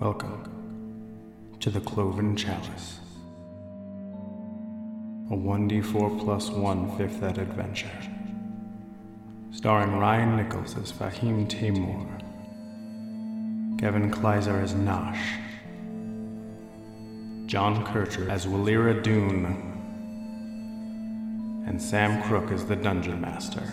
Welcome to the Cloven Chalice, a 1d4 plus 1 fifth ed adventure, starring Ryan Nichols as Faheem Timur, Kevin Kleiser as Nosh, John Kircher as Wolyra Dune, and Sam Crook as the Dungeon Master.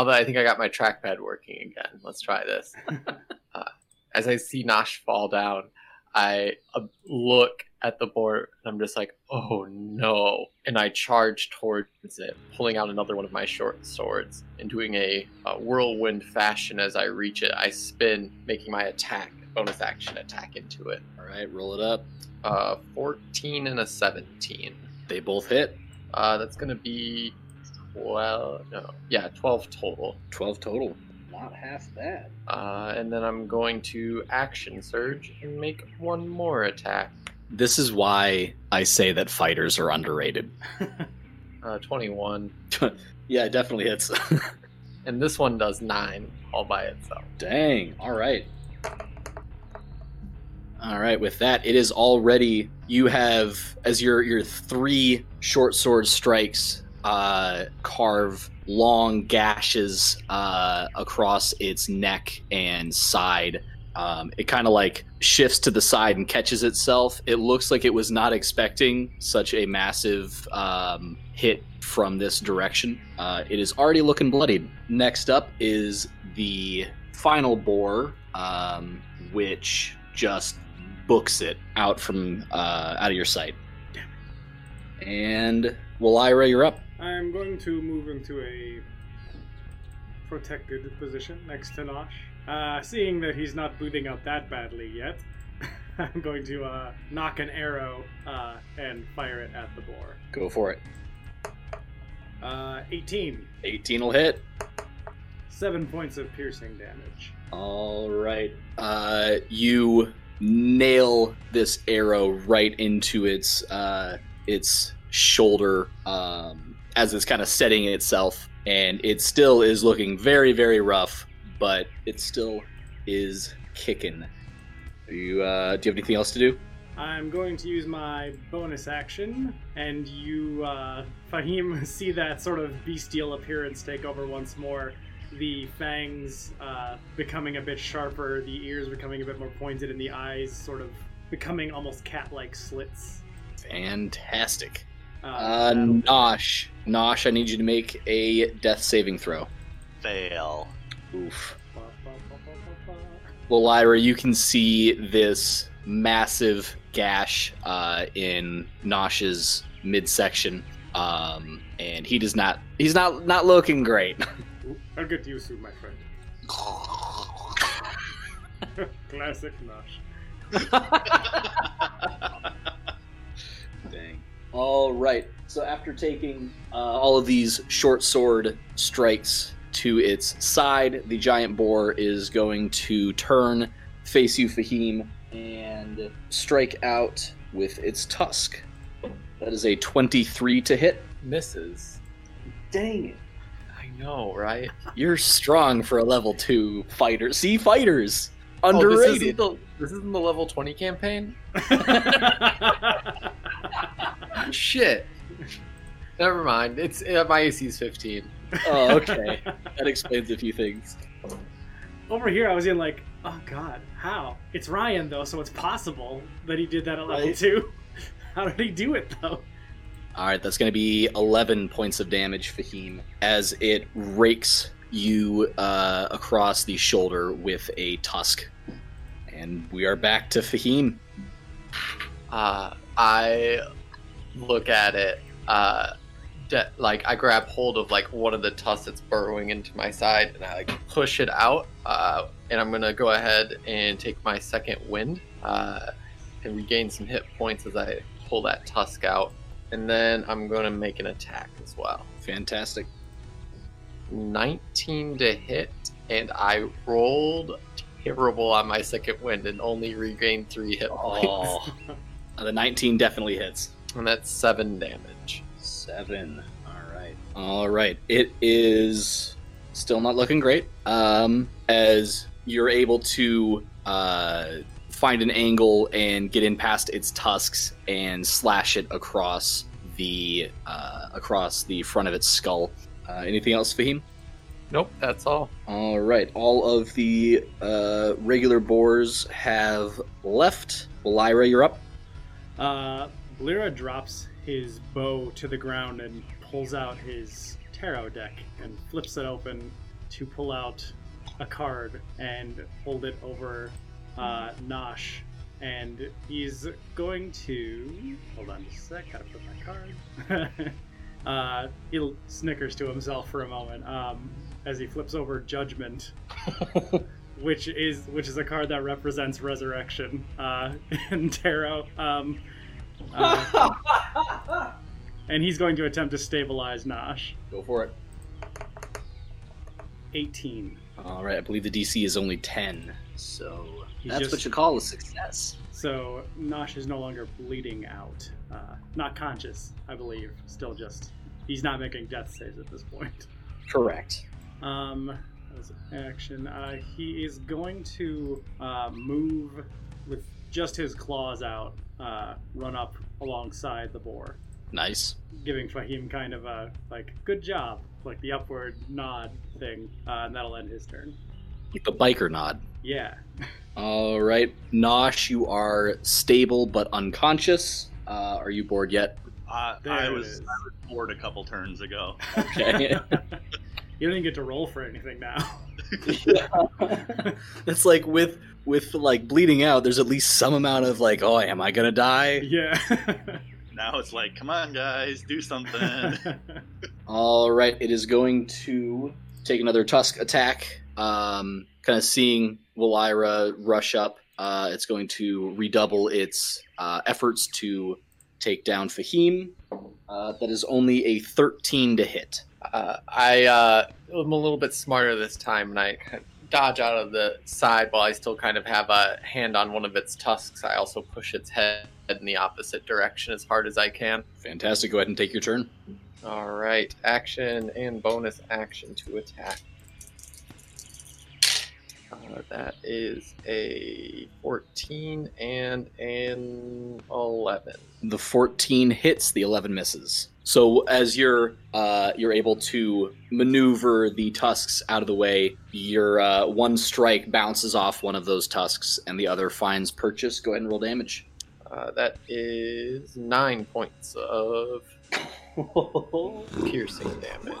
Now that I think I got my trackpad working again, let's try this. uh, as I see Nosh fall down, I uh, look at the board and I'm just like, oh no. And I charge towards it, pulling out another one of my short swords and doing a, uh whirlwind fashion as I reach it. I spin, making my attack, bonus action attack into it. All right, roll it up. Uh, 14 and a 17. They both hit. Uh, that's going to be 12, no, yeah, 12 total. 12 total. Not half bad. Uh, and then I'm going to action surge and make one more attack. This is why I say that fighters are underrated. Uh, 21. yeah, it definitely hits. And this one does 9 all by itself. Dang. All right. All right. With that, it is already you have as your your three short sword strikes uh, carve long gashes uh, across its neck and side. Um, it kind of like shifts to the side and catches itself. It looks like it was not expecting such a massive um, hit from this direction. Uh, it is already looking bloodied. Next up is the final boar, um, which just books it out from uh, out of your sight. And Wolyra, you're up. I'm going to move into a protected position next to Nosh. Uh, seeing that he's not booting out that badly yet, I'm going to uh, nock an arrow uh, and fire it at the boar. Go for it. Uh, 18. 18 will hit. Seven points of piercing damage. All right. Uh, you nail this arrow right into its uh, its shoulder um, as it's kind of setting itself, and it still is looking very, very rough, but it still is kicking. Are you uh, do you have anything else to do? I'm going to use my bonus action, and you, uh, Faheem, see that sort of bestial appearance take over once more. The fangs uh, becoming a bit sharper, the ears becoming a bit more pointed, and the eyes sort of becoming almost cat like slits. Fantastic. Uh, Uh, Nosh, Nosh, I need you to make a death saving throw. Fail. Oof. Well, Lyra, you can see this massive gash uh, in Nosh's midsection, um, and he does not. He's not not looking great. Ooh, I'll get you soon, my friend. Classic Nosh. Dang. All right. So after taking uh, all of these short sword strikes to its side, the giant boar is going to turn, face you, Faheem, and strike out with its tusk. That is a 23 to hit. Misses. Dang it. I know, right? You're strong for a level 2 fighter. See, fighters! Oh, this, Underrated. isn't the, this isn't the level 20 campaign? Shit. Never mind. It's uh, my AC is 15. oh, okay. that explains a few things. Over here, I was in like, oh god, how? It's Ryan though, so it's possible that he did that at level Right. two. How did he do it though? All right, that's going to be 11 points of damage, Faheem, as it rakes you uh, across the shoulder with a tusk. And we are back to Faheem. Uh, I look at it, uh, de- like I grab hold of like one of the tusks that's burrowing into my side, and I like push it out. Uh, and I'm gonna go ahead and take my second wind uh, and regain some hit points as I pull that tusk out. And then I'm gonna make an attack as well. Fantastic. 19 to hit, and I rolled terrible on my second wind and only regained three hit points. Oh, the 19 definitely hits. And that's seven damage. Seven. All right. All right. It is still not looking great. Um, as you're able to uh, find an angle and get in past its tusks and slash it across the uh, across the front of its skull. Uh, anything else, Faheem? Nope, that's all. All right. All of the uh, regular boars have left. Lyra, you're up. Uh, Lyra drops his bow to the ground and pulls out his tarot deck and flips it open to pull out a card and hold it over uh, Nosh. And he's going to. Hold on just a sec, gotta put my card. uh, he snickers to himself for a moment um, as he flips over Judgment which is which is a card that represents resurrection uh, in tarot. Um, uh, and he's going to attempt to stabilize Nosh. Go for it. 18. All right. I believe the DC is only 10. So He's that's just- what you call a success. So Nosh is no longer bleeding out. Uh, not conscious, I believe. Still just. He's not making death saves at this point. Correct. Um, as action, uh, he is going to uh, move with just his claws out, uh, run up alongside the boar, Nice. giving Faheem kind of a like good job, like the upward nod thing, uh, and that'll end his turn. Like the biker nod. Yeah. All right. Nosh, you are stable but unconscious. Uh, are you bored yet? Uh, I was. I was bored a couple turns ago. Okay. you don't even get to roll for anything now. it's like with with like bleeding out. There's at least some amount of like, oh, am I gonna die? yeah. Now it's like, come on, guys, do something. All right. It is going to take another tusk attack. Um, kind of seeing Wolyra rush up. Uh, it's going to redouble its uh, efforts to take down Faheem. Uh, that is only a 13 to hit. Uh, I uh, am a little bit smarter this time, and I dodge out of the side while I still kind of have a hand on one of its tusks. I also push its head in the opposite direction as hard as I can. Fantastic. Go ahead and take your turn. All right, action and bonus action to attack. Uh, that is a 14 and an 11. The 14 hits, the 11 misses. So as you're uh, you're able to maneuver the tusks out of the way, your uh, one strike bounces off one of those tusks, and the other finds purchase. Go ahead and roll damage. Uh, that is nine points of piercing damage.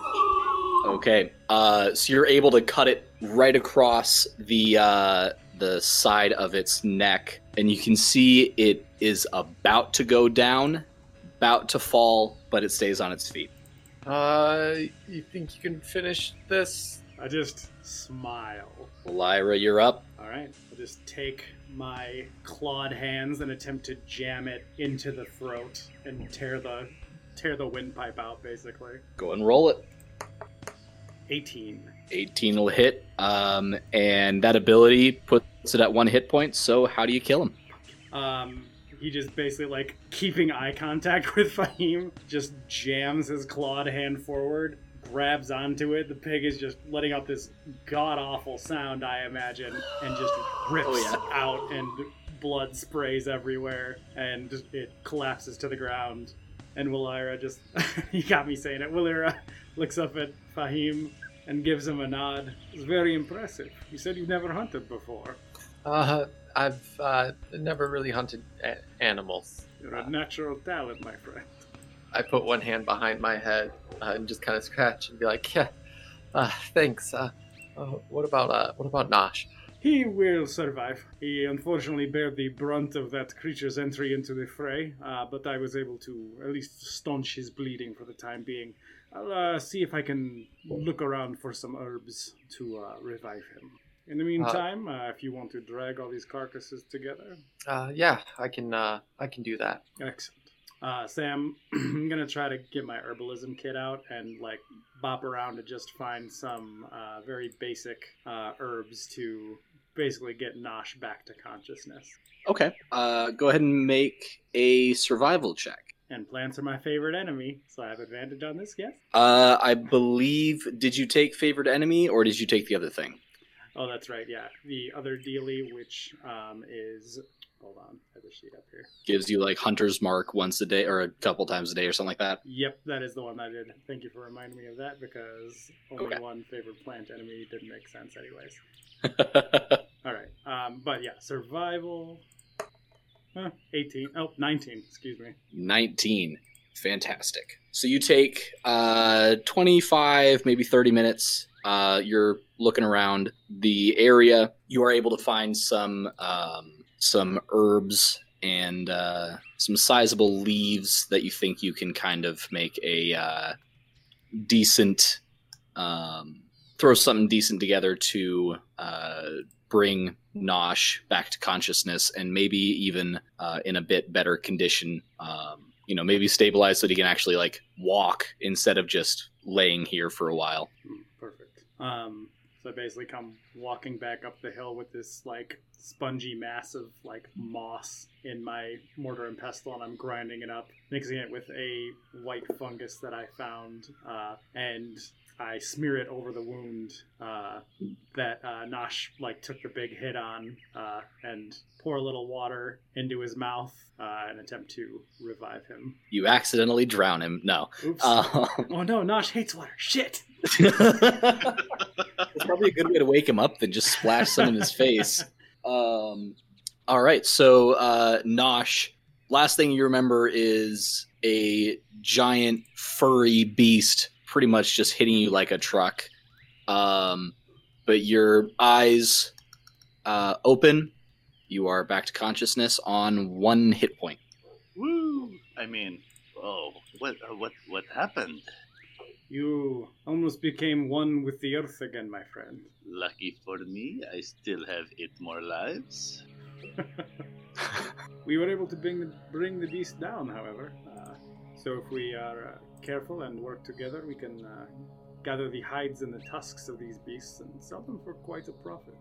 Okay, uh, so you're able to cut it right across the uh, the side of its neck, and you can see it is about to go down, about to fall, but it stays on its feet. Uh, you think you can finish this? I just smile. Lyra, you're up. All right. I'll just take my clawed hands and attempt to jam it into the throat and tear the tear the windpipe out. Basically, Go and roll it. 18. 18 will hit, um, and that ability puts it at one hit point. So how do you kill him? Um, he just basically like keeping eye contact with Faheem, just jams his clawed hand forward, grabs onto it. The pig is just letting out this god awful sound, I imagine, and just rips Oh, yeah. out, and blood sprays everywhere, and it collapses to the ground. And Wolyra just, he got me saying it. Wolyra looks up at Faheem and gives him a nod. It's very impressive. You said you've never hunted before. Uh, I've uh, never really hunted a- animals. You're a natural talent, my friend. I put one hand behind my head uh, and just kind of scratch and be like, "Yeah, uh, thanks. Uh, uh, what about uh, what about Nosh? He will survive. He unfortunately bear the brunt of that creature's entry into the fray, uh, but I was able to at least staunch his bleeding for the time being. I'll uh, see if I can look around for some herbs to uh, revive him. In the meantime, uh, if you want to drag all these carcasses together, Uh, yeah, I can. Uh, I can do that. excellent. Uh, Sam, I'm gonna try to get my herbalism kit out and like bop around to just find some uh, very basic uh, herbs to basically get Nosh back to consciousness. Okay. Uh, go ahead and make a survival check. And plants are my favorite enemy, so I have advantage on this. Yes. Uh, I believe. Did you take favored enemy or did you take the other thing? Oh, that's right. Yeah, the other dealie, which um, is hold on, I have the sheet up here. Gives you like hunter's mark once a day or a couple times a day or something like that. Yep, that is the one I did. Thank you for reminding me of that because only Okay. one favorite plant enemy didn't make sense, anyways. All right. Um, but yeah, survival. Huh, 18. Oh, 19. Excuse me. 19. Fantastic. So you take uh, 25, maybe 30 minutes. Uh, you're looking around the area. You are able to find some um, some herbs and uh, some sizable leaves that you think you can kind of make a uh, decent um, throw something decent together to uh, bring Nosh back to consciousness and maybe even uh, in a bit better condition. Um, you know, maybe stabilized so that he can actually like walk instead of just laying here for a while. Hmm, Perfect. Um, so I basically come walking back up the hill with this like spongy mass of like moss in my mortar and pestle, and I'm grinding it up, mixing it with a white fungus that I found, uh, and I smear it over the wound uh, that uh, Nosh like took the big hit on, uh, and pour a little water into his mouth uh, and attempt to revive him. You accidentally drown him. No. Oops! Um, oh no, Nosh hates water. Shit. it's probably a good way to wake him up than just splash some in his face. Um, all right, so uh, Nosh. Last thing you remember is a giant furry beast, pretty much just hitting you like a truck. Um, but your eyes uh, open. You are back to consciousness on one hit point. Woo! I mean, oh, what, uh, what, what happened? You almost became one with the earth again, my friend. Lucky for me, I still have eight more lives. We were able to bring the, bring the beast down, however. Uh, so if we are uh, careful and work together, we can uh, gather the hides and the tusks of these beasts and sell them for quite a profit.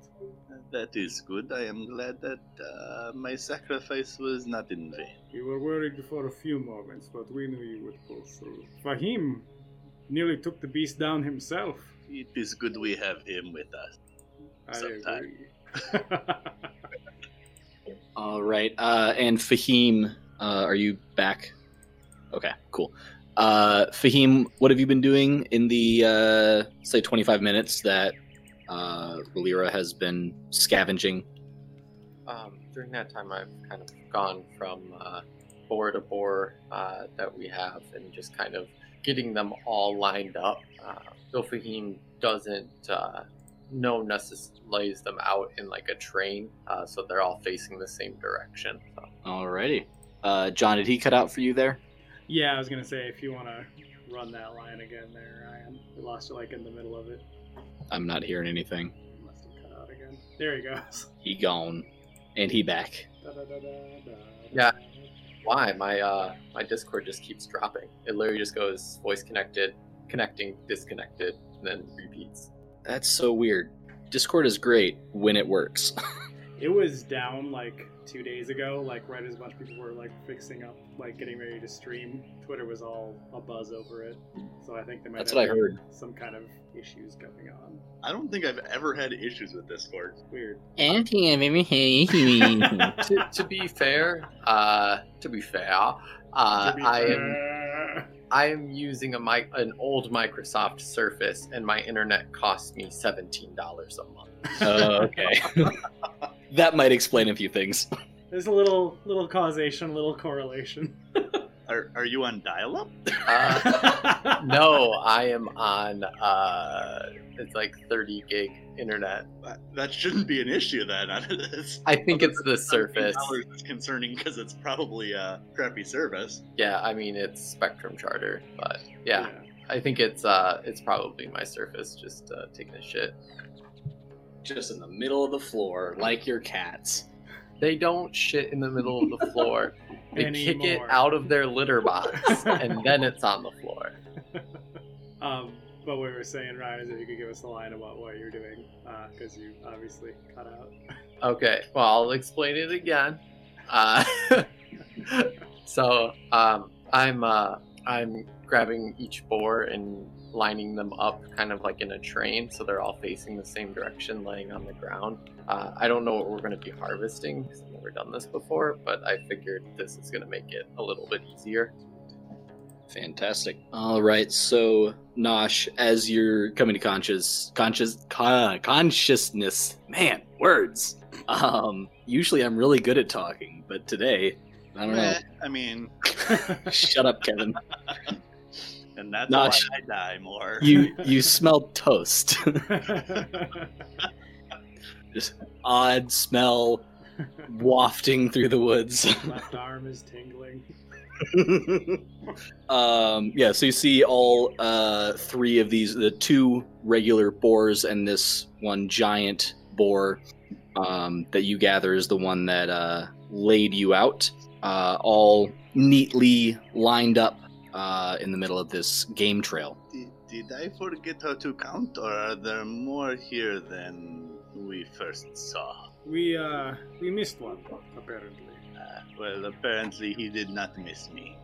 That is good. I am glad that uh, my sacrifice was not in vain. We were worried for a few moments, but we knew you would pull through. Faheem nearly took the beast down himself. It is good we have him with us. I Sometime. agree. All right. Uh, and Faheem, uh, are you back? Okay, cool. Uh, Faheem, what have you been doing in the, uh, say, 25 minutes that uh, Wolyra has been scavenging? Um, during that time, I've kind of gone from uh, boar to boar uh, that we have, and just kind of getting them all lined up. Uh, Bill Faheem doesn't uh, know necessarily lays them out in like a train, uh, so they're all facing the same direction. So. Alrighty. Uh, John, did he cut out for you there? Yeah, I was gonna say if you want to run that line again, there, Ryan. We lost you like in the middle of it. I'm not hearing anything. Must have cut out again. There he goes. He gone. And he back. Yeah. Why my uh, my Discord just keeps dropping? It literally just goes voice connected, connecting, disconnected, and then repeats. That's so weird. Discord is great when it works. It was down like two days ago, like right as a bunch of people were like fixing up, like getting ready to stream. Twitter was all a buzz over it, so I think they might. That's have what I heard. Some kind of issues going on. I don't think I've ever had issues with this Discord. Weird. to, to be fair, uh, to be fair, uh, To be I am fair. I am using a mic an old Microsoft Surface, and my internet costs me seventeen dollars a month. Oh, okay. that might explain a few things. There's a little little causation, little correlation. Are, are you on dial-up? Uh, no, I am on. Uh, it's like 30 gig internet. That, that shouldn't be an issue then. It's- I think it's the surface. $17 is concerning because it's probably a crappy service. Yeah, I mean it's Spectrum Charter, but yeah, I think it's uh, it's probably my Surface just uh, taking a shit. Just in the middle of the floor, like your cats. They don't shit in the middle of the floor. They kick it out of their litter box, and then it's on the floor. Um, but what we were saying, Ryan, is if you could give us a line about what you're doing, because you obviously cut out. Okay, well, I'll explain it again. Uh, so, um, I'm uh, I'm grabbing each boar and lining them up, kind of like in a train, so they're all facing the same direction, laying on the ground. Uh, I don't know what we're going to be harvesting because I've never done this before, but I figured this is going to make it a little bit easier. Fantastic. All right, so Nosh, as you're coming to conscious, conscious, con- consciousness, man, words. Um, usually I'm really good at talking, but today, I don't know. Eh, I mean, Shut up, Kevin. and that's Notch. why I die more. You you smell toast. Just odd smell wafting through the woods. Left arm is tingling. um, yeah, so you see all uh, three of these the two regular boars and this one giant boar um, that you gather is the one that uh, laid you out, uh, all neatly lined up uh, in the middle of this game trail. Did, did I forget how to count, or are there more here than we first saw? We uh we missed one apparently. Uh, well, apparently he did not miss me.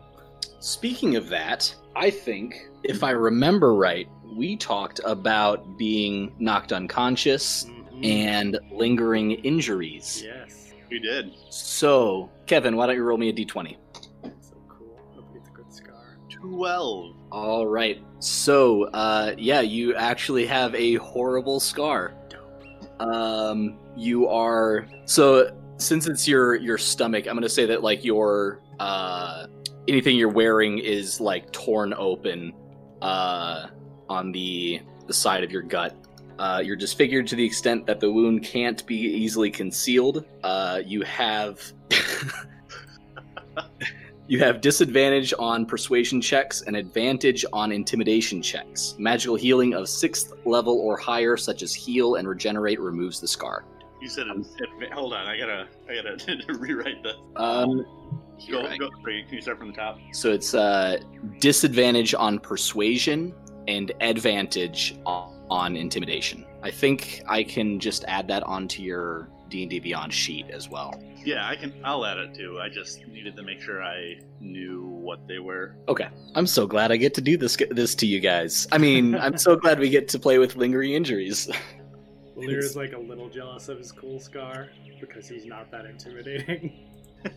Speaking of that, I think, if I remember right, we talked about being knocked unconscious Mhm. and lingering injuries. yes, We did. So, Kevin, why don't you roll me a d20? 12. All right. So, uh, yeah, you actually have a horrible scar. Um, you are so since it's your your stomach. I'm gonna say that like your uh, anything you're wearing is like torn open uh, on the the side of your gut. Uh, you're disfigured to the extent that the wound can't be easily concealed. Uh, you have you have disadvantage on persuasion checks and advantage on intimidation checks. Magical healing of sixth level or higher, such as heal and regenerate, removes the scar. You said it- Hold on, I gotta, I gotta rewrite this. Um, Go, I- go. Can you start from the top? So it's uh, disadvantage on persuasion and advantage on, on intimidation. I think I can just add that onto your D and D Beyond sheet as well. Yeah, I can. I'll add it too. I just needed to make sure I knew what they were. Okay, I'm so glad I get to do this this to you guys. I mean, I'm so glad we get to play with lingering injuries. Lear's like a little jealous of his cool scar because he's not that intimidating.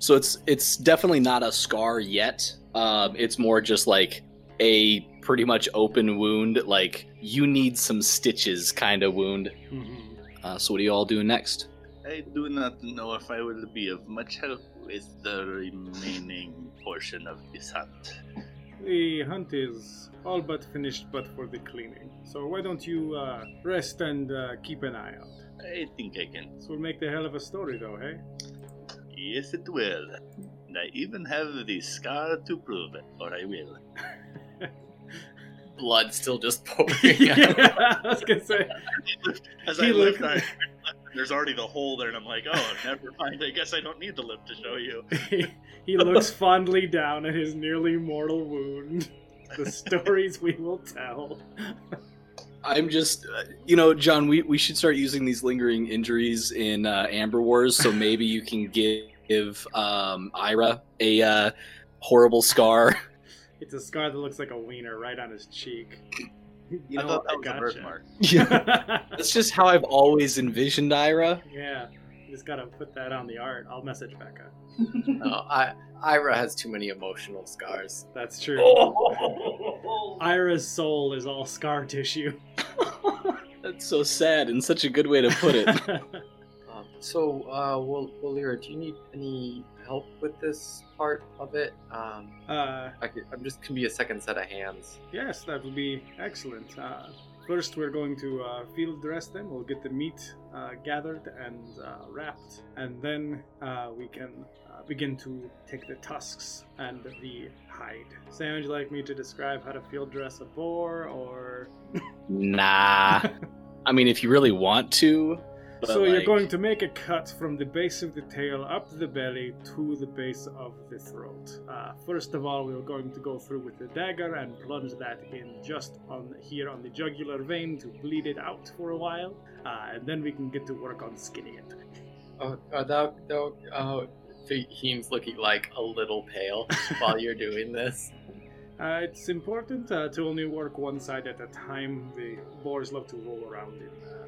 So it's it's definitely not a scar yet. Um, it's more just like a pretty much open wound, like you need some stitches kind of wound. Mhm. Uh, so what are you all doing next? I do not know if I will be of much help with the remaining portion of this hunt. The hunt is all but finished, but for the cleaning. So why don't you uh, rest and uh, keep an eye out? I think I can. This will make the hell of a story, though, hey? Yes, it will. And I even have the scar to prove it, or I will. Blood still just pouring out. yeah, I was gonna say. As He I lift, looked- I, there's already the hole there, and I'm like, oh, never mind. I guess I don't need the lip to show you. He, he looks fondly down at his nearly mortal wound. The stories we will tell. I'm just, uh, you know, John. We, we should start using these lingering injuries in uh, Amber Wars, so maybe you can give um, Ira a uh, horrible scar. It's a scar that looks like a wiener right on his cheek. You I thought what? that I was a birthmark. yeah, that's just how I've always envisioned Ira. yeah, you just gotta put that on the art. I'll message Becca. No, I, Ira has too many emotional scars. That's true. Ira's soul is all scar tissue. That's so sad and such a good way to put it. Um, So, uh, well, Wolyra, do you need any help with this part of it? Um, Uh, I could, I'm just can be a second set of hands. yes, that would be excellent. Uh, first, we're going to uh, field dress them. We'll get the meat uh, gathered and uh, wrapped, and then uh, we can uh, begin to take the tusks and the hide. Sam, would you like me to describe how to field dress a boar, or Nah. I mean, if you really want to. But, so you're going to make a cut from the base of the tail up the belly to the base of the throat. Uh, first of all, we're going to go through with the dagger and plunge that in just on here on the jugular vein to bleed it out for a while, uh, and then we can get to work on skinning it. Oh, uh, that, that, uh, Faheem's looking like a little pale while you're doing this. Uh, it's important uh, to only work one side at a time. The boars love to roll around in uh,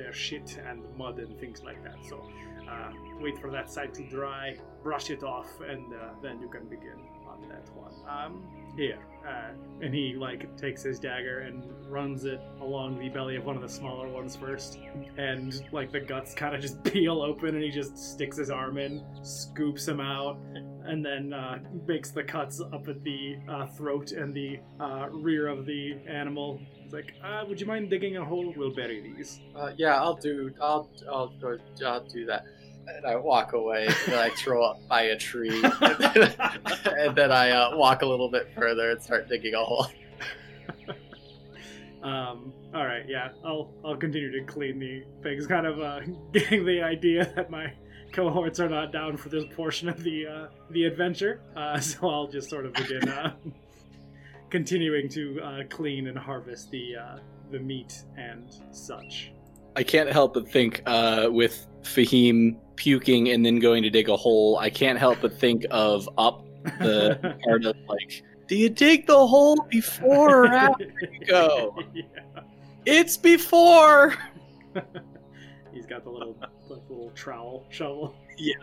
their shit and mud and things like that. So uh, wait for that side to dry, brush it off, and uh, then you can begin on that one. Um, here, uh, and he like takes his dagger and runs it along the belly of one of the smaller ones first, and like the guts kind of just peel open, and he just sticks his arm in, scoops him out, and then uh, makes the cuts up at the uh, throat and the uh, rear of the animal. It's like, uh, would you mind digging a hole? We'll bury these. Uh, yeah, I'll do. I'll. I'll. go- I'll do that. And I walk away. and I throw up by a tree, and then, and then I uh, walk a little bit further and start digging a hole. Um, all right, yeah, I'll I'll continue to clean the things. Kind of uh, getting the idea that my cohorts are not down for this portion of the uh, the adventure, uh, so I'll just sort of begin uh, continuing to uh, clean and harvest the uh, the meat and such. I can't help but think uh, with Faheem puking and then going to dig a hole, I can't help but think of up the part of like, do you dig the hole before or after you go? Yeah. It's before. He's got the little little trowel shovel. Yeah.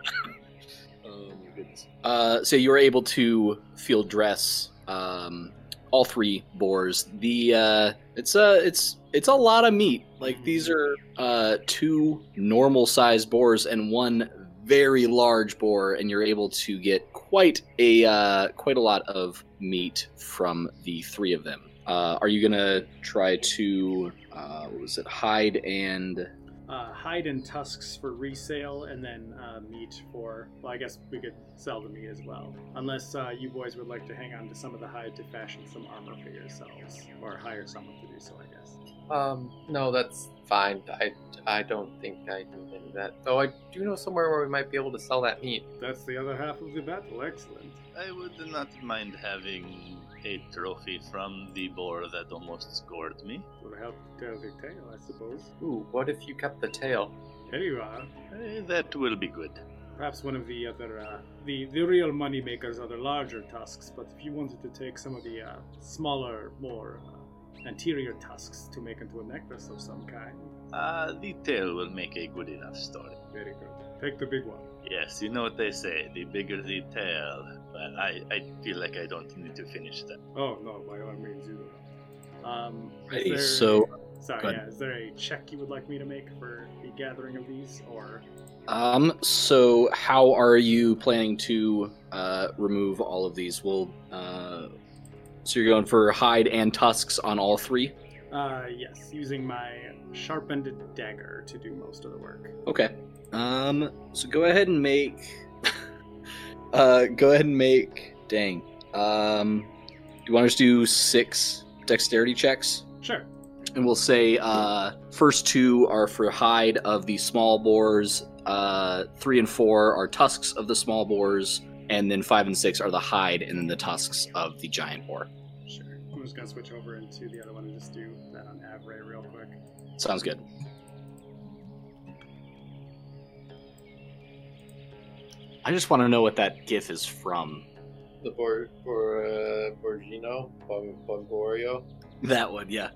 Oh my goodness. Uh, so you were able to field dress um, all three boars. The uh, it's a it's it's a lot of meat. Like these are uh, two normal sized boars and one very large boar, and you're able to get quite a uh, quite a lot of meat from the three of them. Uh, are you gonna try to uh, what was it hide and Uh, hide and tusks for resale, and then uh, meat for. Well, I guess we could sell the meat as well, unless uh, you boys would like to hang on to some of the hide to fashion some armor for yourselves, or hire someone to do so. I guess. Um, no, that's fine. I, I don't think I need any of that. Though I do know somewhere where we might be able to sell that meat. That's the other half of the battle. Excellent. I would not mind having a trophy from the boar that almost scored me. Will help tell the tale, I suppose. Ooh, what if you kept the tail? There you are. Eh, that will be good. Perhaps one of the other, uh, the the real money makers are the larger tusks. But if you wanted to take some of the uh, smaller, more uh, anterior tusks to make into a necklace of some kind, Uh, the tail will make a good enough story. very good. Take the big one. Yes, you know what they say, the bigger the tail. But I, I feel like I don't need to finish that. Oh no, by all means, you. Um, is Ready, there- so sorry. Yeah, is there a check you would like me to make for the gathering of these, or Um, so how are you planning to uh, remove all of these? Well, uh, so you're going for hide and tusks on all three. uh, yes, using my sharpened dagger to do most of the work. Okay. Um, so go ahead and make. Uh, go ahead and make. Dang. Um, do you want us to do six dexterity checks? Sure. And we'll say uh, first two are for hide of the small boars. Uh, three and four are tusks of the small boars, and then five and six are the hide and then the tusks of the giant boar. Sure. I'm just gonna switch over into the other one and just do that on Avray real quick. Sounds good. I just want to know what that GIF is from. The Bor, Bor, uh, Borgino? Bon, Bongorio? That one, yeah.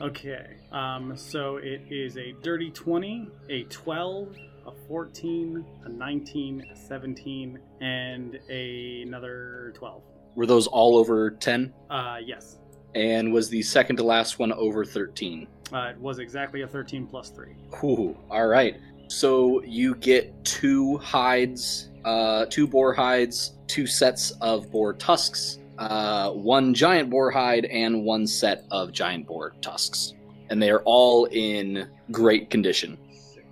Okay. Um, so it is a dirty 20, a 12, a 14, a 19, a 17, and a, another 12. Were those all over 10? Uh, yes. And was the second to last one over 13? Uh, it was exactly a 13 plus 3. Ooh, all right. So you get two hides, uh, two boar hides, two sets of boar tusks, uh, one giant boar hide, and one set of giant boar tusks. And they are all in great condition. Sick.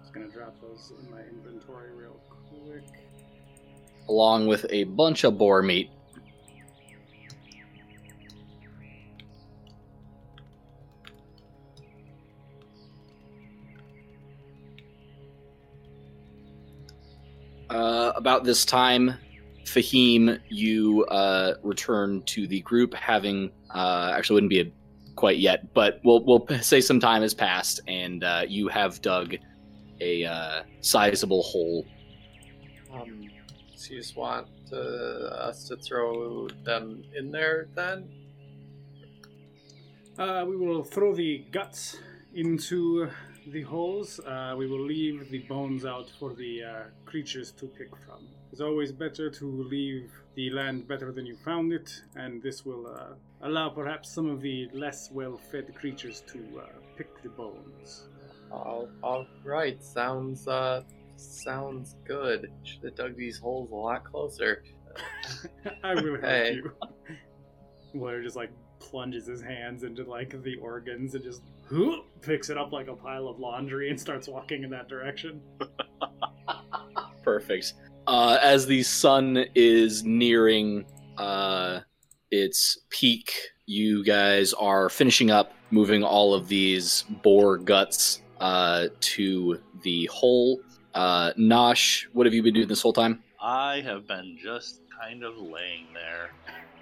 Just gonna drop those in my inventory real quick. along with a bunch of boar meat. Uh, about this time, Faheem, you uh, return to the group, having uh, actually wouldn't be a, quite yet, but we'll we'll say some time has passed, and uh, you have dug a uh, sizable hole Um, so you just want uh, us to throw them in there then? Uh, we will throw the guts into the holes. Uh, we will leave the bones out for the uh, creatures to pick from. It's always better to leave the land better than you found it, and this will uh, allow perhaps some of the less well-fed creatures to uh, pick the bones. All, all right, sounds uh, sounds good. Should have dug these holes a lot closer. I will help you. Blair just like plunges his hands into like the organs and just whoop, picks it up like a pile of laundry and starts walking in that direction. Perfect. Uh, as the sun is nearing uh, its peak, you guys are finishing up moving all of these boar guts uh, to the hole. Uh, Nosh, what have you been doing this whole time? I have been just kind of laying there.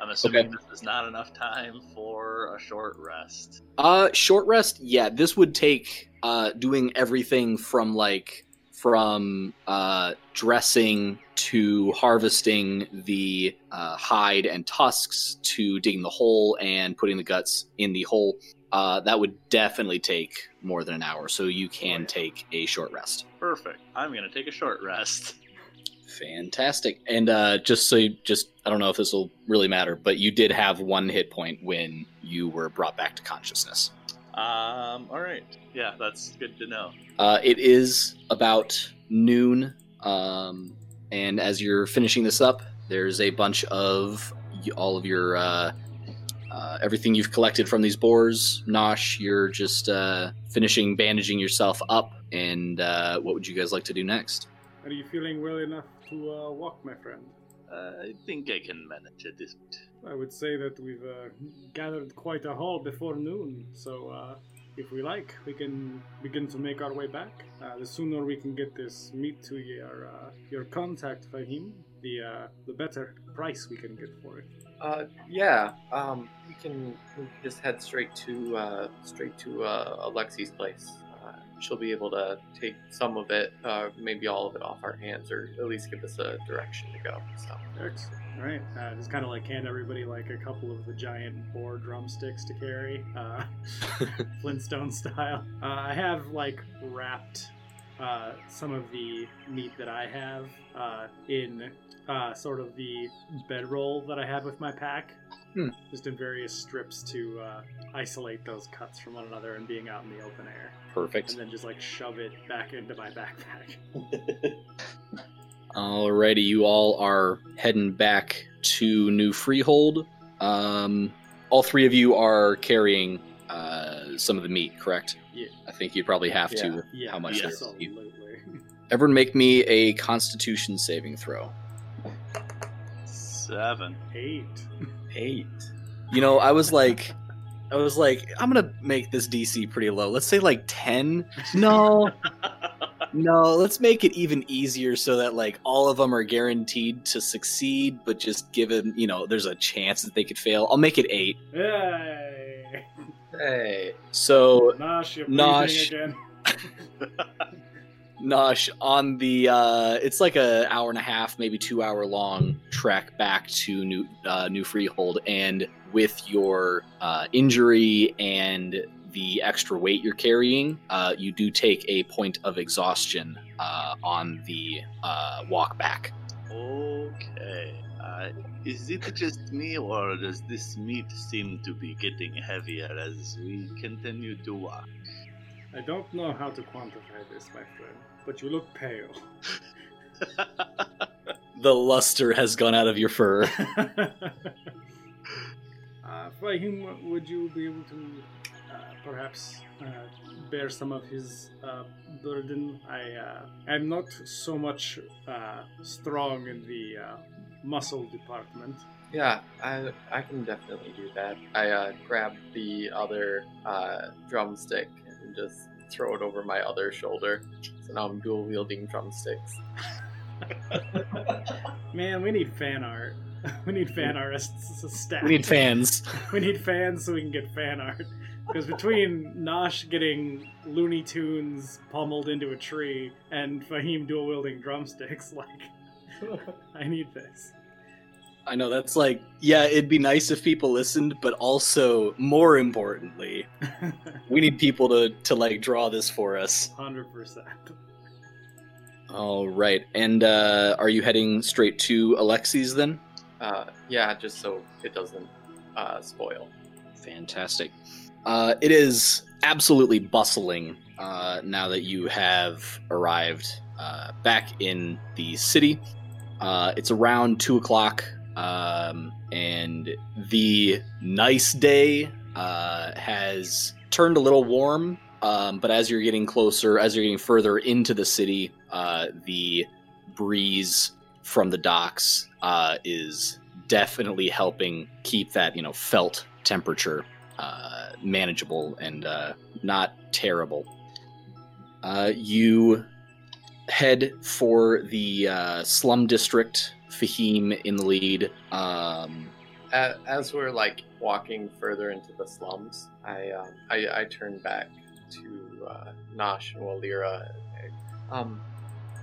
I'm assuming Okay. this is not enough time for a short rest. Uh, short rest. Yeah, this would take uh, doing everything from like from uh, dressing to harvesting the uh, hide and tusks to digging the hole and putting the guts in the hole. Uh, that would definitely take more than an hour, so you can take a short rest. Perfect. I'm gonna take a short rest. Fantastic. And uh, just so you, just I don't know if this will really matter, but you did have one hit point when you were brought back to consciousness. Um. All right. Yeah, that's good to know. Uh, it is about noon, um, and as you're finishing this up, there's a bunch of all of your uh, uh, everything you've collected from these boars. Nosh, you're just uh, finishing bandaging yourself up. And uh, what would you guys like to do next? Are you feeling well enough to uh, walk, my friend? Uh, I think I can manage at this point. I would say that we've uh, gathered quite a haul before noon, so uh, if we like, we can begin to make our way back. Uh, the sooner we can get this meat to your uh, your contact, Faheem, the uh, the better price we can get for it. Uh, yeah. Um, we can we can just head straight to uh, straight to uh, Alexi's place. Uh, she'll be able to take some of it, uh, maybe all of it off our hands, or at least give us a direction to go. So. Excellent. All right, uh, just kind of like hand everybody like a couple of the giant boar drumsticks to carry, uh, Flintstone style. Uh, I have like wrapped uh, some of the meat that I have uh, in uh, sort of the bedroll that I have with my pack, Hmm. just in various strips to uh, isolate those cuts from one another and being out in the open air, Perfect. and then just like shove it back into my backpack. Alrighty, you all are heading back to New Freehold. Um, all three of you are carrying uh, some of the meat, correct? Yeah. I think you probably have Yeah. to. Yeah, How much there is it? absolutely. Everyone, make me a Constitution saving throw. Seven. Eight. Eight. You know, I was like, I was like, I'm gonna make this DC pretty low. Let's say like ten. No, no. Let's make it even easier so that like all of them are guaranteed to succeed, but just given you know, there's a chance that they could fail. I'll make it eight. Hey. Hey. So Nosh, you're Nosh. again. Nosh on the uh it's like a hour and a half, maybe two hour long trek back to New uh, New Freehold, and with your uh, injury and the extra weight you're carrying, uh, you do take a point of exhaustion uh, on the uh, walk back. Okay. Uh, is it just me, or does this meat seem to be getting heavier as we continue to walk? I don't know how to quantify this, my friend, but you look pale. The luster has gone out of your fur. uh, Faheem, would you be able to perhaps uh, bear some of his uh, burden? I uh, am not so much uh, strong in the uh, muscle department. Yeah, I I can definitely do that. I uh, grab the other uh, drumstick and just throw it over my other shoulder. So now I'm dual wielding drumsticks. Man, we need fan art. We need fan artists stat. we need fans. We need fans so we can get fan art. Because between Nosh getting Looney Tunes pummeled into a tree and Faheem dual wielding drumsticks, like, I need this. I know that's like, yeah, it'd be nice if people listened, but also, more importantly, we need people to to like draw this for us. 100%. All right, and uh, are you heading straight to Alexi's then? Uh, yeah, just so it doesn't uh, spoil. Fantastic. Uh, it is absolutely bustling uh, now that you have arrived uh, back in the city. Uh, it's around two o'clock, um, and the nice day uh, has turned a little warm. Um, but as you're getting closer, as you're getting further into the city, uh, the breeze from the docks is definitely helping keep that you know felt temperature uh, manageable and uh, not terrible. Uh, you head for the uh, slum district. Faheem in the lead. Um, A- As we're like walking further into the slums, I um, I, I turn back to uh, Nosh and Wolyra. Um,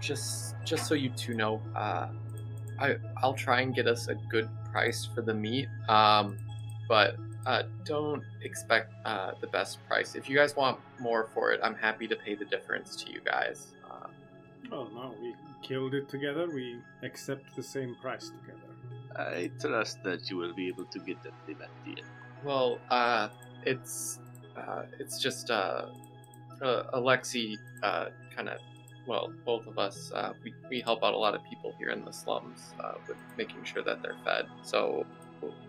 just just so you two know, I I'll try and get us a good price for the meat. Um, but uh, don't expect uh, the best price. If you guys want more for it, I'm happy to pay the difference to you guys. Uh, Oh no, we killed it together. We accept the same price together. I trust that you will be able to get that deal at the end. Well, uh, it's uh, it's just uh, uh, Alexi uh, kind of well, both of us uh, we we help out a lot of people here in the slums uh, with making sure that they're fed. So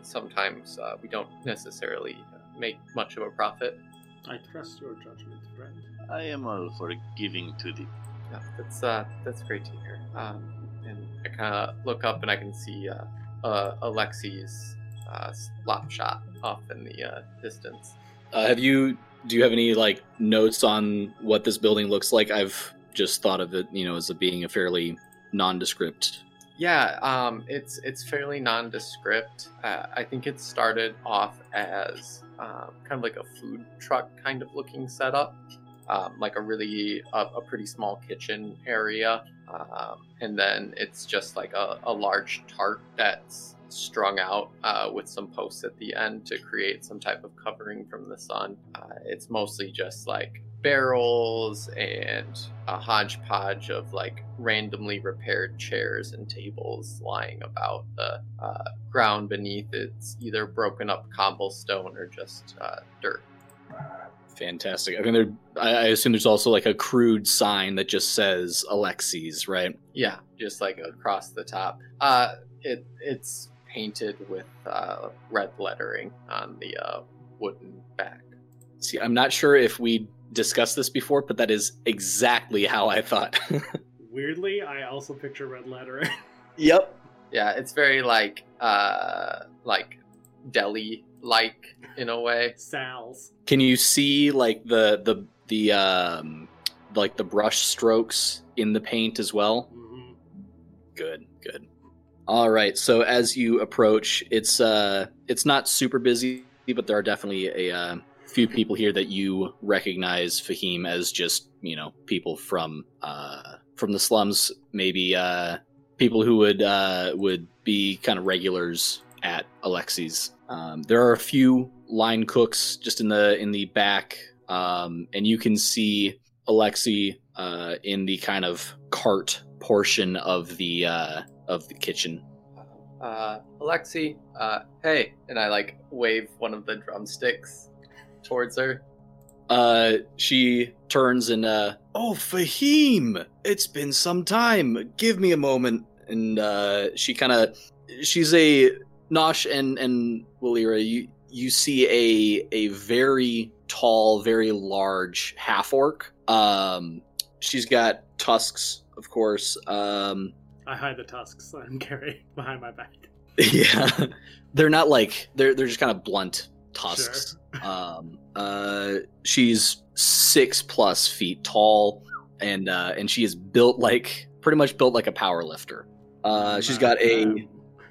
sometimes uh, we don't necessarily make much of a profit. I trust your judgment, friend. I am all for giving to the. Yeah, that's uh, that's great to hear. Um, and I kind of look up and I can see uh, uh, Alexi's uh, slop shop off in the uh, distance. uh, have you? Do you have any like notes on what this building looks like? I've just thought of it, you know, as a being a fairly nondescript. Yeah, um, it's it's fairly nondescript. Uh, I think it started off as um, kind of like a food truck kind of looking setup, um, like a really a, a pretty small kitchen area, um, and then it's just like a, a large tart that's strung out uh, with some posts at the end to create some type of covering from the sun. Uh, it's mostly just like barrels and a hodgepodge of like randomly repaired chairs and tables lying about the uh, ground beneath it's either broken up cobblestone or just uh, dirt Fantastic. I mean, there. I, I assume there's also like a crude sign that just says Alexis, right? yeah just like across the top uh, it it's painted with uh, red lettering on the uh, wooden back See, I'm not sure if we discussed this before, but that is exactly how I thought. Weirdly, I also picture red lettering. yep. yeah it's very like uh like deli like in a way Sal's. Can you see like the the the um like the brush strokes in the paint as well? hmm Good, good. All right. So as you approach, it's uh it's not super busy, but there are definitely a uh, few people here that you recognize Faheem as just you know people from uh from the slums, maybe uh people who would uh would be kind of regulars at Alexi's. Um, there are a few line cooks just in the in the back, um, and you can see Alexi uh, in the kind of cart portion of the uh, of the kitchen. uh alexi uh hey and i like wave one of the drumsticks towards her Uh, she turns and uh, oh, Faheem, it's been some time. Give me a moment. And uh, she kind of, she's a Nosh and and Wolyra. You you see a a very tall, very large half orc. Um, she's got tusks, of course. Um, I hide the tusks I'm carrying behind my back. yeah, they're not like they're they're just kind of blunt tusks. Um, uh, she's six plus feet tall, and uh, and she is built like pretty much built like a power lifter. Uh, she's got a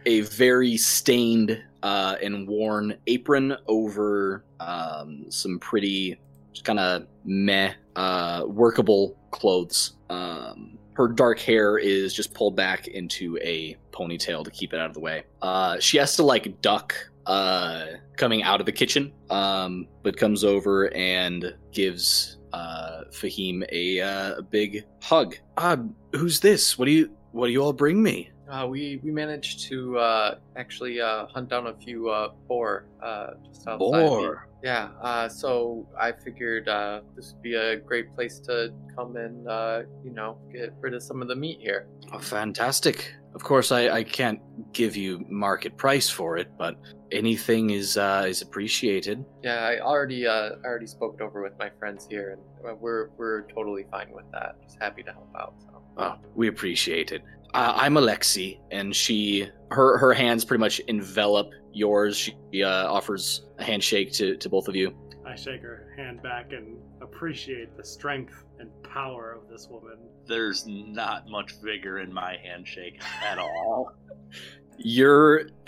a very stained uh, and worn apron over um, some pretty kind of meh uh, workable clothes. Um, her dark hair is just pulled back into a ponytail to keep it out of the way. Uh, she has to like duck uh, coming out of the kitchen, um, but comes over and gives uh, Faheem a, uh, a big hug. Uh, who's this? What do you what do you all bring me? Uh, we we managed to uh, actually uh, hunt down a few uh, boar uh, just outside. the- Boar. Yeah. Uh, so I figured uh, this would be a great place to come and uh, you know get rid of some of the meat here. Oh, fantastic. Of course, I, I can't give you market price for it, but anything is uh, is appreciated. Yeah, I already uh, I already spoke it over with my friends here, and we're we're totally fine with that. Just happy to help out. So. Oh, we appreciate it. Uh, I'm Alexi, and she her her hands pretty much envelop yours. She uh, offers a handshake to, to both of you. I shake her hand back and appreciate the strength and power of this woman. There's not much vigor in my handshake at all. Your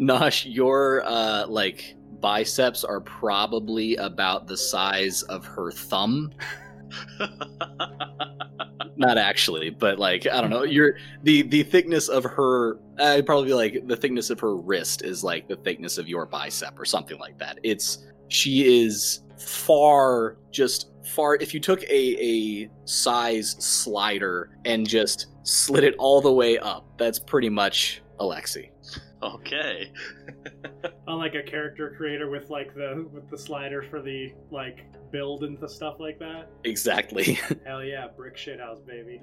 Nosh, your uh, like biceps are probably about the size of her thumb. Not actually, but like I don't know. Your the the thickness of her, I'd probably like the thickness of her wrist is like the thickness of your bicep or something like that. It's she is far just far. If you took a a size slider and just slid it all the way up, that's pretty much Alexi. okay. Unlike a character creator with like the with the slider for the like build and the stuff like that. Exactly. Hell yeah, brick shithouse baby.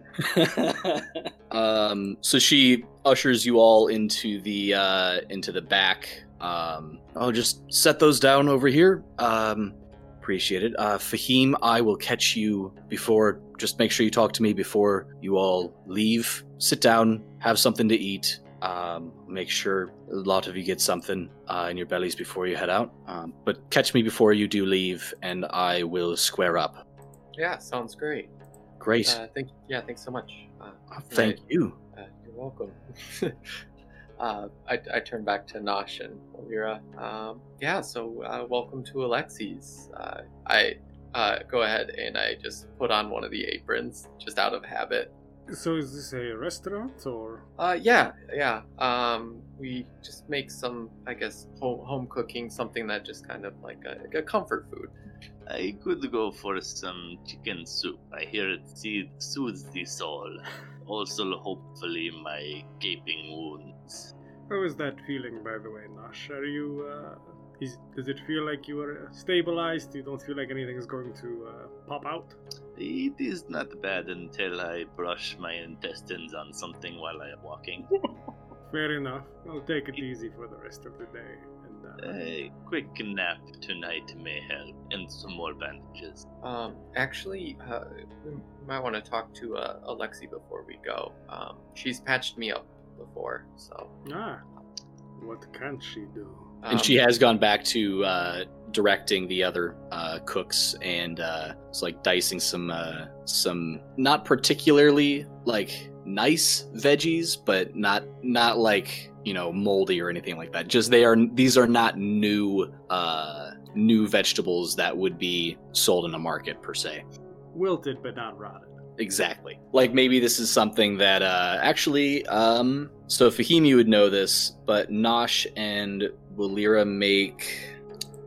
um, so she ushers you all into the uh, into the back. Um, I'll just set those down over here. Um, appreciate it. Uh, Faheem, I will catch you before. Just make sure you talk to me before you all leave. Sit down, have something to eat. Um, make sure a lot of you get something uh, in your bellies before you head out. Um, but catch me before you do leave, and I will square up. Yeah, sounds great. Great. Uh, thank yeah, thanks so much. Uh, Thank right. you. Uh, you're welcome. uh, I, I turn back to Nosh and Wolyra. Um, yeah, so uh, welcome to Alexi's. Uh, I uh, go ahead and I just put on one of the aprons just out of habit. So is this a restaurant or Uh, yeah, yeah. Um, we just make some, I guess, home, home cooking, something that just kind of like a, like a comfort food. I could go for some chicken soup. I hear it soothes the soul. Also, hopefully, my gaping wounds. how is that feeling by the way, Nosh? Are you uh is, does it feel like you are stabilized? You don't feel like anything is going to uh, pop out? It is not bad until I brush my intestines on something while I am walking. Fair enough. I'll take it easy for the rest of the day. And uh, A quick nap tonight may help, and some more bandages. Um, actually, uh, we might want to talk to uh, Alexi before we go. Um, she's patched me up before, so. ah, what can she do? And um, she has gone back to uh, directing the other uh, cooks and uh, it's like dicing some uh, some not particularly like nice veggies, but not not like you know moldy or anything like that. Just they are these are not new uh, new vegetables that would be sold in a market per se. Wilted but not rotted. Exactly. Like maybe this is something that uh actually um so Faheem you would know this, but Nosh and Wolyra make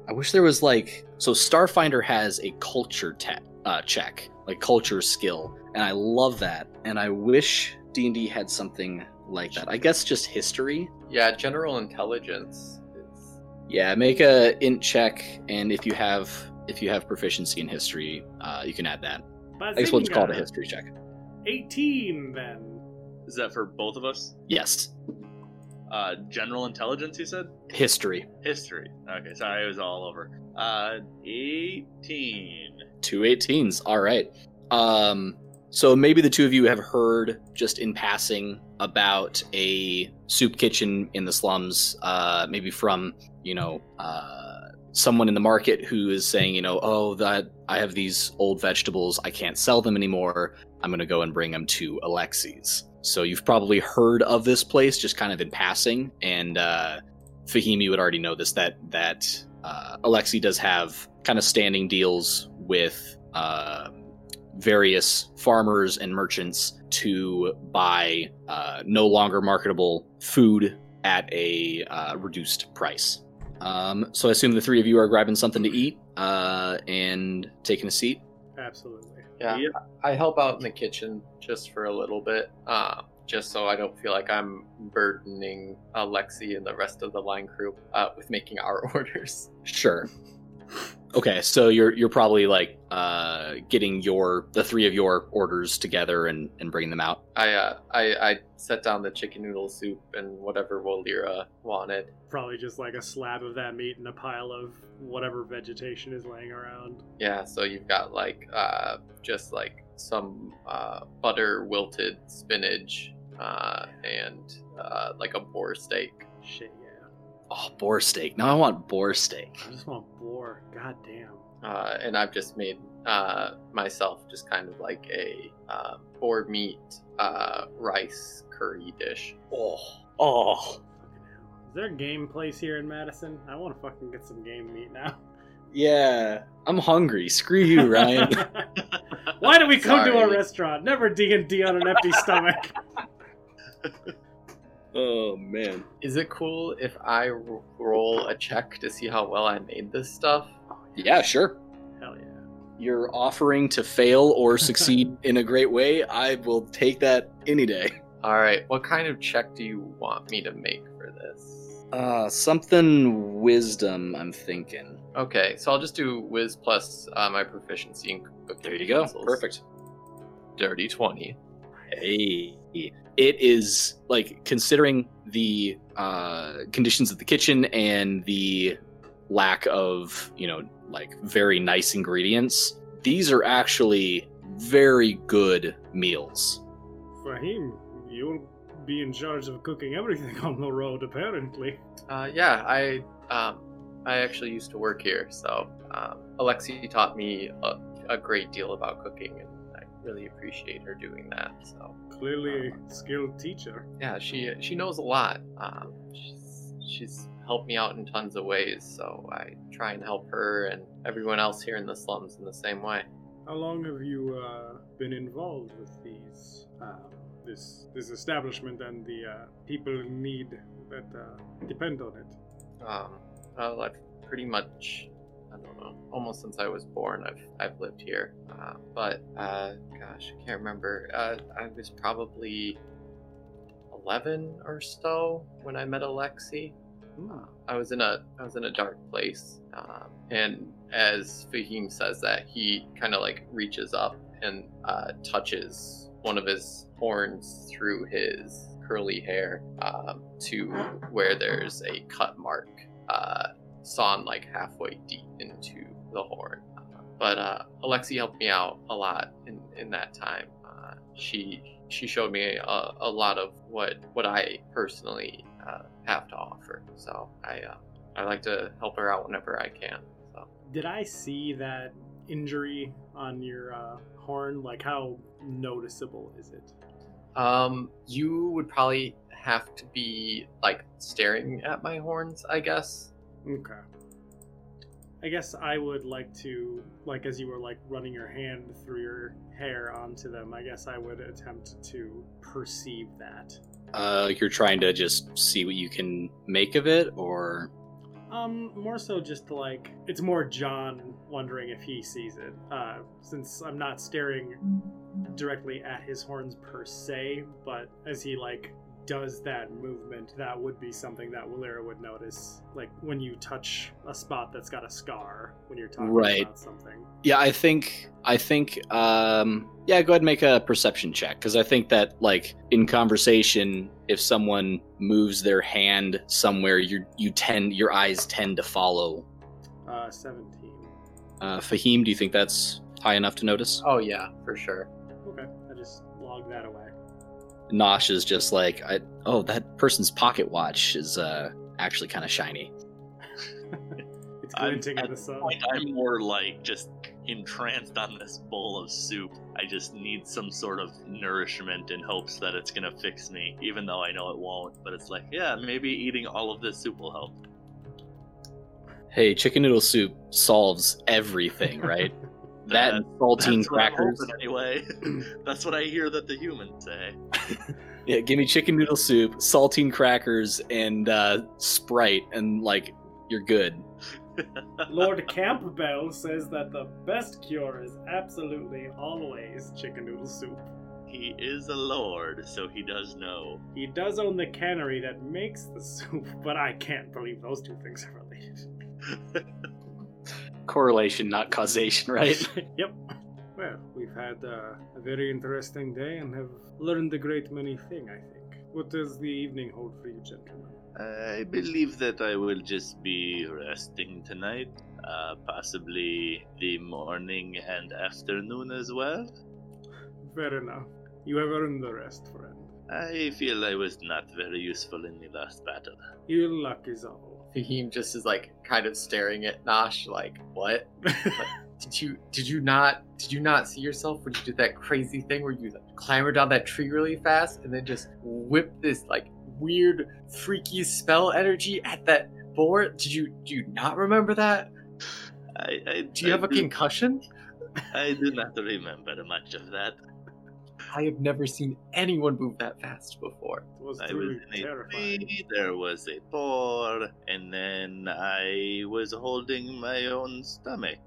I wish there was like so Starfinder has a culture te- uh check, like culture skill, and I love that. And I wish D&D had something like that. I guess just history. Yeah, general intelligence is. Yeah, make a int check and if you have if you have proficiency in history, uh, you can add that. Bazinga. I guess we'll just call it a history check. 18 then. Is that for both of us? Yes, Uh, general intelligence, you said? history. History. Okay, sorry, it was all over. Uh, 18. Two 18s. All right. Um, so maybe the two of you have heard just in passing about a soup kitchen in the slums, uh, maybe from, you know, uh, someone in the market who is saying, you know, oh, that I have these old vegetables, I can't sell them anymore. I'm going to go and bring them to Alexi's. So you've probably heard of this place just kind of in passing. And uh, Faheem, you would already know this that that uh, Alexi does have kind of standing deals with uh, various farmers and merchants to buy uh, no longer marketable food at a uh, reduced price. Um, so I assume the three of you are grabbing something to eat uh, and taking a seat. Absolutely. Yeah, Yep. I help out in the kitchen just for a little bit, uh, just so I don't feel like I'm burdening Alexi and the rest of the line crew uh, with making our orders. Sure. Okay, so you're you're probably like uh, getting your the three of your orders together and and bringing them out. I uh, I, I set down the chicken noodle soup and whatever Wolyra wanted. Probably just like a slab of that meat and a pile of whatever vegetation is laying around. Yeah, so you've got like uh, just like some uh, butter wilted spinach uh, and uh, like a boar steak. Shit, yeah. Oh, boar steak. Now I want boar steak. I just want boar. God damn. uh, and I've just made uh, myself just kind of like a uh, boar meat uh, rice curry dish. Oh, oh. Is there a game place here in Madison? I want to fucking get some game meat now. Yeah, I'm hungry. Screw you, Ryan. Why do we come to a restaurant? Never D and D on an empty stomach. oh man. Is it cool if I r- roll a check to see how well I made this stuff? Yeah, sure. Hell yeah. You're offering to fail or succeed in a great way. I will take that any day. All right, what kind of check do you want me to make for this? Uh, something wisdom. I'm thinking. Okay, so I'll just do whiz plus uh, my proficiency in cooking. There you go. Perfect. Dirty twenty. Hey, it is like considering the uh, conditions of the kitchen and the lack of you know like very nice ingredients. These are actually very good meals. Faheem, you'll be in charge of cooking everything on the road, apparently. Uh, yeah, I um, I actually used to work here, so um, Alexi taught me a, a great deal about cooking, and I really appreciate her doing that. So Clearly a skilled teacher. yeah, she she knows a lot. Um, she's she's helped me out in tons of ways, so I try and help her and everyone else here in the slums in the same way. How long have you uh, been involved with these, uh, this this establishment and the uh, people in need that uh, depend on it? Um, well, I've pretty much, I don't know, almost since I was born, I've I've lived here. Uh, but uh, gosh, I can't remember. Uh, I was probably eleven or so when I met Alexi. Uh, I was in a I was in a dark place, um, and as Faheem says that, he kind of like reaches up and uh, touches one of his horns through his curly hair um, to where there's a cut mark uh, sawn like halfway deep into the horn. But uh, Alexi helped me out a lot in, in that time. Uh, she she showed me a, a lot of what what I personally uh, have to offer. So I uh, I like to help her out whenever I can. So Did I see that injury on your uh, horn? Like, how noticeable is it? um, you would probably have to be like staring at my horns, I guess. Okay. I guess I would like to, like, as you were like running your hand through your hair onto them, I guess I would attempt to perceive that. Uh, you're trying to just see what you can make of it, or Um, more so just like it's more John wondering if he sees it. Uh, since I'm not staring directly at his horns per se, but as he like does that movement, that would be something that Wolyra would notice. Like when you touch a spot that's got a scar when you're talking Right. about something. Yeah, I think I think um yeah, go ahead and make a perception check because I think that like in conversation, if someone moves their hand somewhere, you you tend your eyes tend to follow. Uh, 17. Uh, Faheem, do you think that's high enough to notice? Oh yeah, for sure. Okay, I just log that away. Nosh is just like, I, oh, that person's pocket watch is uh actually kind of shiny. It's I'm- glinting in at the sun. Like, I'm more like just entranced on this bowl of soup. I just need some sort of nourishment in hopes that it's gonna fix me, even though I know it won't. But it's like, yeah, maybe eating all of this soup will help. Hey, chicken noodle soup solves everything, right? that and saltine That's what crackers. anyway. That's what I hear that the humans say. Yeah, give me chicken noodle soup, saltine crackers, and uh, Sprite, and like you're good. Lord Campbell says that the best cure is absolutely always chicken noodle soup. He is a lord, so he does know. He does own the cannery that makes the soup, but I can't believe those two things are related. Correlation, not causation, right? yep. Well, we've had uh, a very interesting day and have learned a great many things, I think. What does the evening hold for you, gentlemen? I believe that I will just be resting tonight. Uh, possibly the morning and afternoon as well. Fair enough. You have earned the rest, friend. I feel I was not very useful in the last battle. Your luck is all. Faheem just is like kind of staring at Nosh, like, what? Did you did you not did you not see yourself when you did that crazy thing where you like, clambered down that tree really fast and then just whipped this like weird freaky spell energy at that board? Did you do you not remember that? I, I Do you I have a concussion? I do not remember much of that. I have never seen anyone move that fast before. It was I was truly in a terrifying. tree, there was a boar, and then I was holding my own stomach,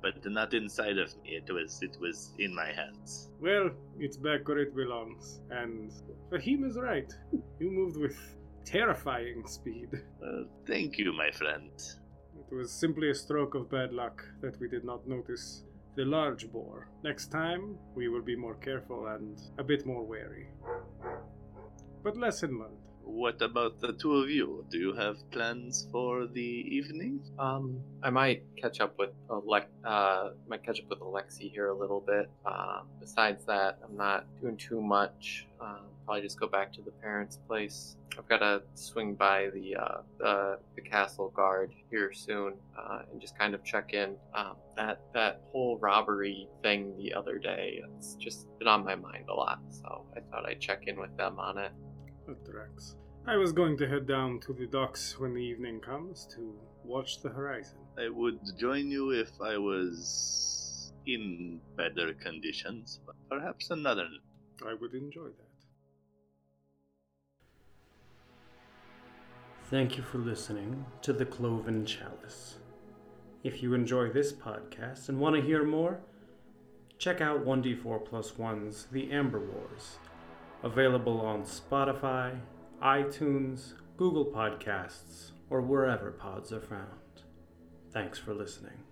but not inside of me. It was it was in my hands. Well, it's back where it belongs. And Faheem is right. You moved with terrifying speed. Uh, thank you, my friend. It was simply a stroke of bad luck that we did not notice the large boar. Next time, we will be more careful and a bit more wary. But lesson learned. What about the two of you? Do you have plans for the evening? Um, I might catch up with Alec. Uh, might catch up with Alexi here a little bit. Uh, besides that, I'm not doing too much. Uh, probably just go back to the parents' place. I've got to swing by the uh, the, the castle guard here soon uh, and just kind of check in. Um, that that whole robbery thing the other day, it's just been on my mind a lot. So I thought I'd check in with them on it. Atrex. I was going to head down to the docks when the evening comes to watch the horizon. I would join you if I was in better conditions, but perhaps another. I would enjoy that. Thank you for listening to The Cloven Chalice. If you enjoy this podcast and want to hear more, check out 1d4 plus 1's The Amber Wars, available on Spotify, iTunes, Google Podcasts, or wherever pods are found. Thanks for listening.